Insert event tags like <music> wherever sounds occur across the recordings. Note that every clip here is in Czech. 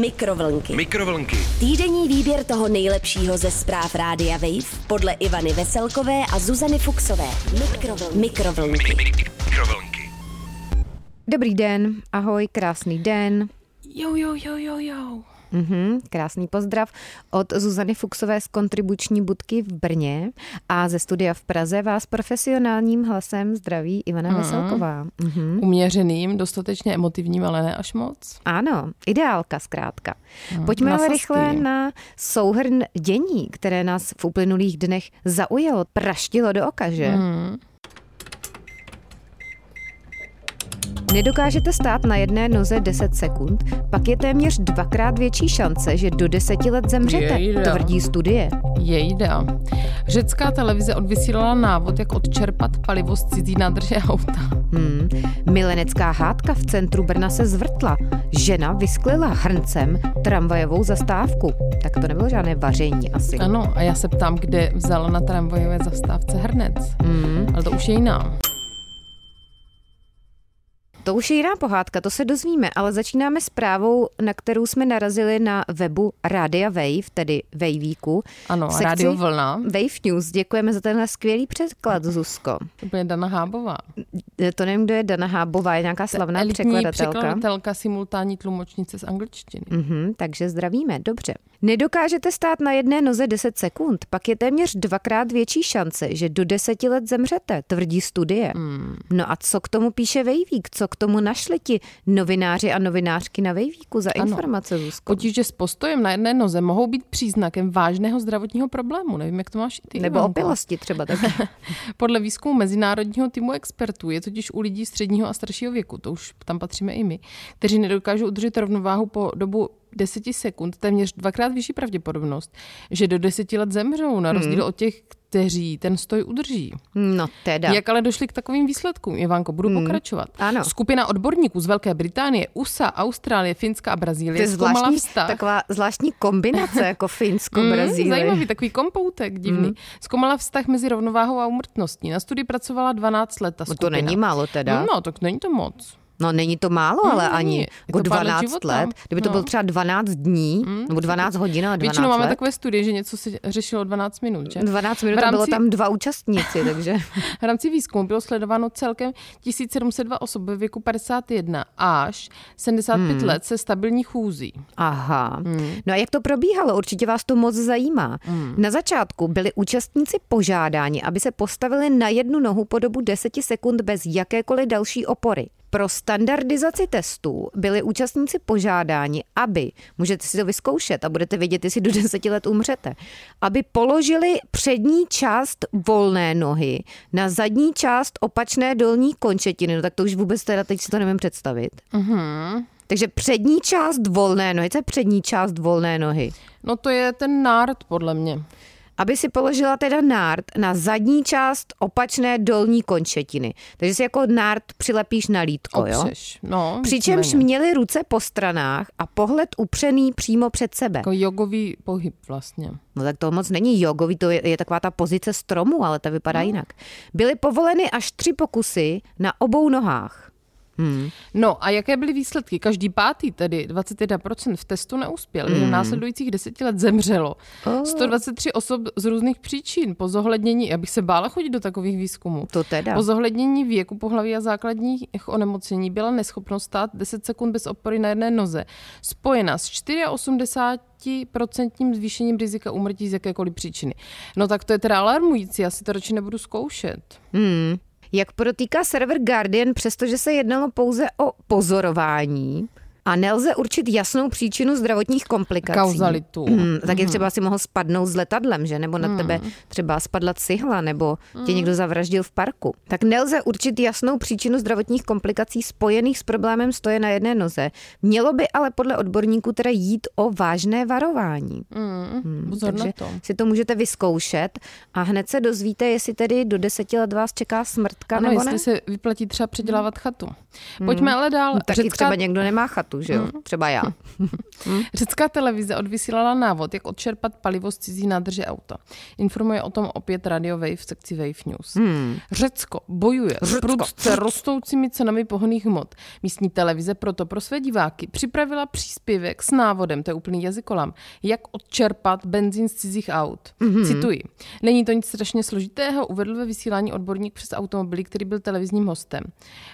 Mikrovlnky. Mikrovlnky. Týdenní výběr toho nejlepšího ze zpráv Rádia Wave podle Ivany Veselkové a Zuzany Fuxové. Mikrovlnky. Mikrovlnky. Mikrovlnky. Dobrý den, ahoj, krásný den. Jo, jo, jo, jo, jo. Mhm, krásný pozdrav od Zuzany Fuxové z kontribuční budky v Brně a ze studia v Praze vás profesionálním hlasem zdraví Ivana Mhm. Veselková. Mhm. Uměřeným, dostatečně emotivním, ale ne až moc. Ano, ideálka zkrátka. Pojďme ale rychle na souhrn dění, které nás v uplynulých dnech zaujalo, praštilo do oka, že? Hmm. Nedokážete stát na jedné noze 10 sekund, pak je téměř dvakrát větší šance, že do deseti let zemřete, Jejda. tvrdí studie. Jejda. Řecká televize odvysílala návod, jak odčerpat palivo z cizí nádrže auta. Hmm. Milenecká hádka v centru Brna se zvrtla. Žena vysklila hrncem tramvajovou zastávku. Tak to nebylo žádné vaření asi. Ano, a já se ptám, kde vzala na tramvajové zastávce hrnec. Hmm. Ale to už je jiná. To už je jiná pohádka, to se dozvíme, ale začínáme zprávou, na kterou jsme narazili na webu Rádia Wave, tedy Waveíku. Ano, sekci rádio vlna. Wave News. Děkujeme za tenhle skvělý překlad, Zuzko. To bude Dana Hábová. To nevím, kdo je Dana Hábová, je nějaká slavná Elitní překladatelka. překladatelka, simultánní tlumočnice z angličtiny. Mhm, takže zdravíme, dobře. Nedokážete stát na jedné noze 10 sekund, pak je téměř dvakrát větší šance, že do deseti let zemřete, tvrdí studie. Hmm. No a co k tomu píše Vejvík? Co k tomu našli ti novináři a novinářky na Vejvíku za Ano. informace, Zuzko? Potíže s postojem na jedné noze mohou být příznakem vážného zdravotního problému. Nevím, jak to máš i ty. Nebo Ivanko. opilosti třeba taky. <laughs> Podle výzkumu mezinárodního týmu expertů je totiž u lidí středního a staršího věku, to už tam patříme i my, kteří nedokážou udržet rovnováhu po dobu 10 sekund, téměř dvakrát vyšší pravděpodobnost, že do 10 let zemřou, na rozdíl Hmm. od těch, kteří ten stoj udrží. No teda. Jak ale došli k takovým výsledkům? Ivanko, budu pokračovat. Hmm. Ano. Skupina odborníků z Velké Británie, USA, Austrálie, Finska a To Brazílie je zkoumala zvláštní, vztah. taková zvláštní kombinace jako <laughs> Finsko, Mm, Brazílie. zajímavý, takový kompoutek divný. Mm. Zkoumala vztah mezi rovnováhou a úmrtností. Na studii pracovala 12 let ta No skupina. to není málo teda. No, no, tak není to moc. No není to málo, ale není. ani jako to pár let 12 života. let. Kdyby to No. bylo třeba 12 dní, nebo 12 hodin a 12 Většinou máme let. takové studie, že něco se řešilo 12 minut. Že? 12 minut a bylo rámci, tam dva účastníci, <laughs> takže v rámci výzkumu bylo sledováno celkem 1702 osob ve věku 51 až 75 Hmm. let se stabilní chůzí. aha. Hmm. No a jak to probíhalo? Určitě vás to moc zajímá. Na začátku byli účastníci požádáni, aby se postavili na jednu nohu po dobu 10 sekund bez jakékoliv další opory. Pro standardizaci testů byli účastníci požádáni, aby, můžete si to vyzkoušet a budete vědět, jestli do 10 let umřete, aby položili přední část volné nohy na zadní část opačné dolní končetiny. No tak to už vůbec teda teď si to nevím představit. Mhm. Takže přední část volné nohy, co je přední část volné nohy? No to je ten nárt, podle mě. Aby si položila teda nárt na zadní část opačné dolní končetiny. Takže si jako nárt přilepíš na lítko, jo? Opřeš. No, Přičemž víceméně. měli ruce po stranách a pohled upřený přímo před sebe. Jako jogový pohyb vlastně. No tak to moc není jogový, to je, je taková ta pozice stromu, ale ta vypadá jinak. Byly povoleny až tři pokusy na obou nohách. Hmm. No a jaké byly výsledky? Každý pátý, tedy 21% v testu neuspěl. Mm. V následujících deseti let zemřelo. Oh. 123 osob z různých příčin. Po zohlednění, já bych se bála chodit do takových výzkumů. To teda. Po zohlednění věku, pohlaví a základních onemocnění byla neschopnost stát 10 sekund bez opory na jedné noze spojena s 84% zvýšením rizika úmrtí z jakékoliv příčiny. No tak to je teda alarmující, já si to radši nebudu zkoušet. Hmm. Jak podotýká server Guardian, přestože se jednalo pouze o pozorování a nelze určit jasnou příčinu zdravotních komplikací. Kauzalitu. Hmm, tak je třeba si mohl spadnout s letadlem, že? Nebo na tebe třeba spadla cihla, nebo tě někdo zavraždil v parku. Tak nelze určit jasnou příčinu zdravotních komplikací spojených s problémem stoje na jedné noze. Mělo by ale podle odborníků teda jít o vážné varování. Mm, pozor Takže to. si to můžete vyzkoušet a hned se dozvíte, jestli tedy do deseti let vás čeká smrtka Ano, nebo jestli ne. se vyplatí třeba předělávat chatu. Pojďme ale dál. No, taky třeba někdo nemá chatu. Státu, že jo? Třeba já. <laughs> Řecká televize odvysílala návod, jak odčerpat palivo z cizí nádrže auta. Informuje o tom opět Radio Wave v sekci Wave News. Hmm. Řecko bojuje s prudce rostoucími cenami pohonných hmot. Místní televize proto pro své diváky připravila příspěvek s návodem, to je úplný jazykolam, jak odčerpat benzín z cizích aut. Mm-hmm. Cituji. Není to nic strašně složitého, uvedl ve vysílání odborník přes automobily, který byl televizním hostem.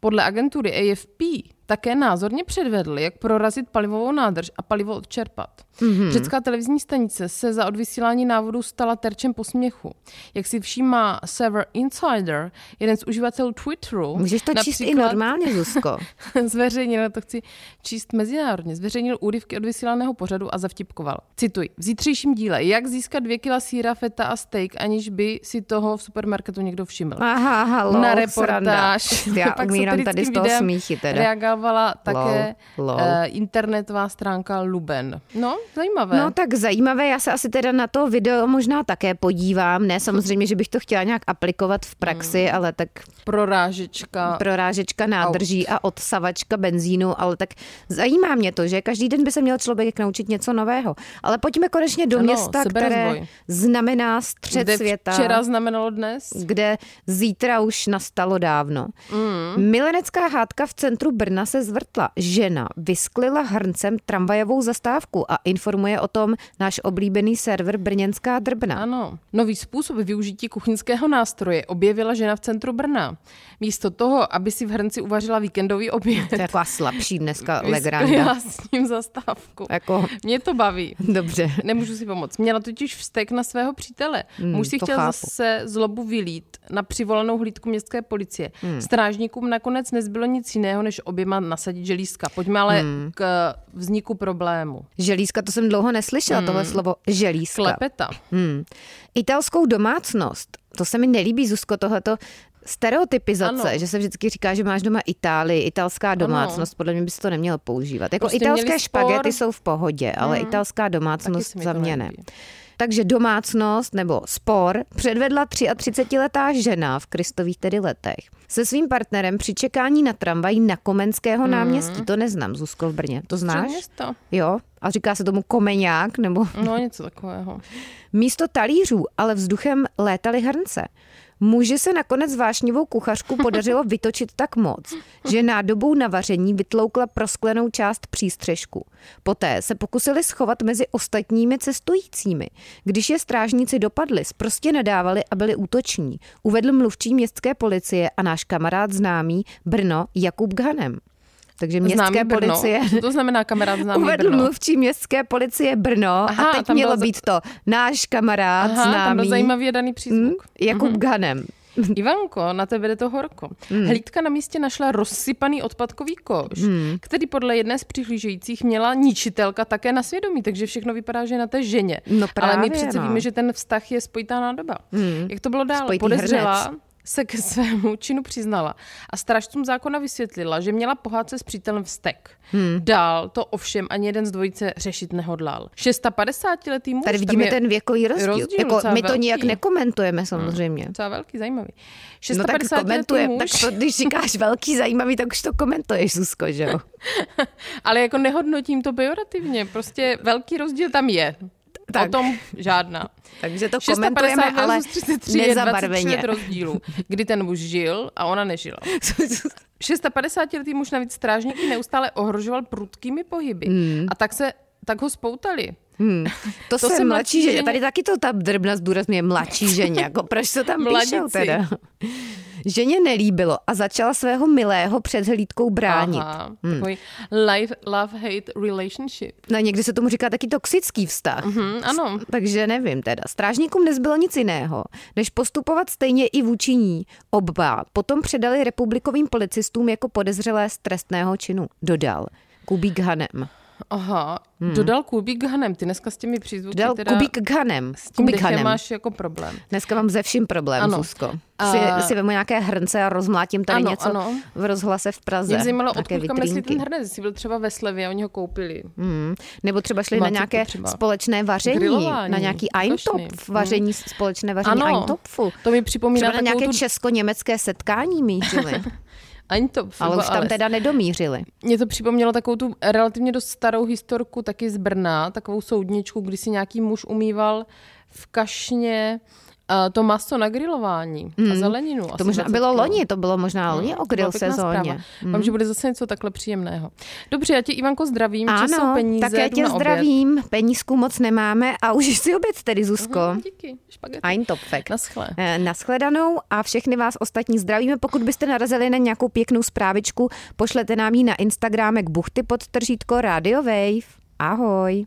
Podle agentury AFP také názorně předvedl, jak prorazit palivovou nádrž a palivo odčerpat. Mm-hmm. Řecká televizní stanice se za odvysílání návodu stala terčem posměchu. Jak si všímá Server Insider, jeden z uživatelů Twitteru... Můžeš to číst i normálně, Zuzko. <laughs> zveřejnil, to chci číst mezinárodně, zveřejnil úryvky od vysílaného pořadu a zavtipkoval. Cituji. V zítřejším díle, jak získat dvě kila síra, feta a steak, aniž by si toho v supermarketu někdo všiml. Aha, halo, Na reportáž. Sranda. Já <laughs> umírám tady z toho smíchy teda. Reagovala také lol, lol. Uh, internetová stránka Luben. No, zajímavé. No tak zajímavé, já se asi teda na to video možná také podívám. Ne samozřejmě, že bych to chtěla nějak aplikovat v praxi, hmm. ale tak... Prorážečka. Prorážečka nádrží aut. a odsavačka benzínu, ale tak zajímá mě to, že každý den by se měl člověk naučit něco nového. Ale pojďme konečně do ano, města, které znamená střed kde světa. včera znamenalo dnes. Kde zítra už nastalo dávno. Mm. Milenecká hádka v centru Brna se zvrtla. Žena vysklila hrncem tramvajovou zastávku a informuje o tom náš oblíbený server Brněnská drbna. Ano. Nový způsob využití kuchyňského nástroje objevila žena v centru Brna. Místo toho, aby si v hrnci uvařila víkendový oběd. To je taková slabší dneska legranda. s ním zastávku. Jako... Mě to baví. Dobře. Nemůžu si pomoct. Měla totiž vztek na svého přítele. Hmm, Muž si chtěl chápu. zase zlobu vylít na přivolanou hlídku městské policie. Hmm. Strážníkům nakonec nezbylo nic jiného, než oběma nasadit želízka. Pojďme ale hmm. k vzniku problému. Želízka, to jsem dlouho neslyšela, hmm. tohle slovo želízka. Klepeta. Hmm. Italskou domácnost, to se mi nelíbí, Zuzko, tohleto stereotypizace, ano. že se vždycky říká, že máš doma Itálii, italská domácnost, ano. podle mě bys to neměl používat. Jako prostě italské špagety jsou v pohodě, ale hmm. italská domácnost za mě ne. Takže domácnost nebo spor předvedla 33-letá žena v Kristových tedy letech se svým partnerem při čekání na tramvaj na Komenského mm. náměstí. To neznám, Zuzko v Brně. To znáš? Město. Jo? A říká se tomu komeňák? Nebo... No, něco takového. Místo talířů ale vzduchem létaly hrnce. Muži se nakonec vášnivou kuchařku podařilo <laughs> vytočit tak moc, že nádobou na vaření vytloukla prosklenou část přístřežku. Poté se pokusili schovat mezi ostatními cestujícími. Když je strážníci dopadli, prostě nadávali a byli útoční, uvedl mluvčí městské policie a náš kamarád známý Brno Jakub Ghanem. Takže městské Brno. policie... Co to znamená kamarád známý Uvedl Brno? mluvčí městské policie Brno Aha, a teď mělo byl... být to náš kamarád Aha, známý... tam byl zajímavě daný přízvuk. Hmm, Jakub mm-hmm. Ganem. <laughs> Ivanko, na tebe jde to horko. Hmm. Hlídka na místě našla rozsypaný odpadkový koš, hmm. který podle jedné z přihlížejících měla ničitelka také na svědomí, takže všechno vypadá, že je na té ženě. No právě, Ale my přece no. víme, že ten vztah je spojitá nádoba. Hmm. Jak to bylo dál? Spojitý Podezřela, hrnec se ke svému činu přiznala a strážcům zákona vysvětlila, že měla pohádce s přítelem vztek. Hmm. Dál to ovšem ani jeden z dvojice řešit nehodlal. 650-letý muž. Tady vidíme ten věkový rozdíl. rozdíl jako, my to velký. nijak nekomentujeme samozřejmě. Hmm. Docela velký, zajímavý. 650 no tak komentujeme, muž. tak to, když říkáš velký, zajímavý, tak už to komentuješ, Zuzko, že jo? <laughs> Ale jako nehodnotím to pejorativně, prostě velký rozdíl tam je. Tak. O tom žádná. Takže to komentujeme, ale 33 nezabarveně. Je rozdílu, kdy ten muž žil a ona nežila. <laughs> 650-letý muž navíc strážníky neustále ohrožoval prudkými pohyby. Hmm. A tak se tak ho spoutali. Hmm. To, <laughs> to se mladší ženě. Tady taky to ta drbna zdůrazňuje mladší ženě. Jako proč se tam píšou teda? <laughs> Ženě nelíbilo a začala svého milého před hlídkou bránit. Aha, hmm. takový life, love-hate relationship. No někdy se tomu říká taky toxický vztah. Mm-hmm, ano. Takže nevím teda. Strážníkům nezbylo nic jiného, než postupovat stejně i vůči ní. Oba potom předali republikovým policistům jako podezřelé z trestného činu, dodal. Kubík Hanem. Aha, hmm. dodal Kubík Hanem. Ty dneska s těmi přízvuky Dodal teda... Kubík Hanem. S tím Kubík Hanem. máš jako problém. Dneska mám ze vším problém, ano. Zuzko. A... Si, si vemu nějaké hrnce a rozmlátím tady ano, něco ano. v rozhlase v Praze. Mě zajímalo, odkud kam nesli ten hrnec, jestli byl třeba ve slevě, oni ho koupili. Hmm. Nebo třeba šli Máte na nějaké třeba. společné vaření, Grilování. na nějaký Eintopf, hmm. vaření, hmm. společné vaření ano, Eintopfu. To mi připomíná třeba na nějaké tu... česko-německé setkání mířili. <laughs> Ani to. Ale už tam teda nedomířili. Mě to připomnělo takovou tu relativně dost starou historku taky z Brna, takovou soudničku, kdy si nějaký muž umýval v kašně to maso na grilování mm. a zeleninu. To možná bylo loni, to bylo možná loni no, o grill sezóně. Mm. Mám, že bude zase něco takhle příjemného. Dobře, já tě Ivanko zdravím, ano, jsou peníze, tak já tě zdravím, oběd. penízku moc nemáme a už si oběd tedy, Zuzko. Uhum, díky, špagety. Ein top fact. Naschle. Eh, naschledanou a všechny vás ostatní zdravíme. Pokud byste narazili na nějakou pěknou zprávičku, pošlete nám ji na Instagramek buchty pod tržítko Radio Wave. Ahoj.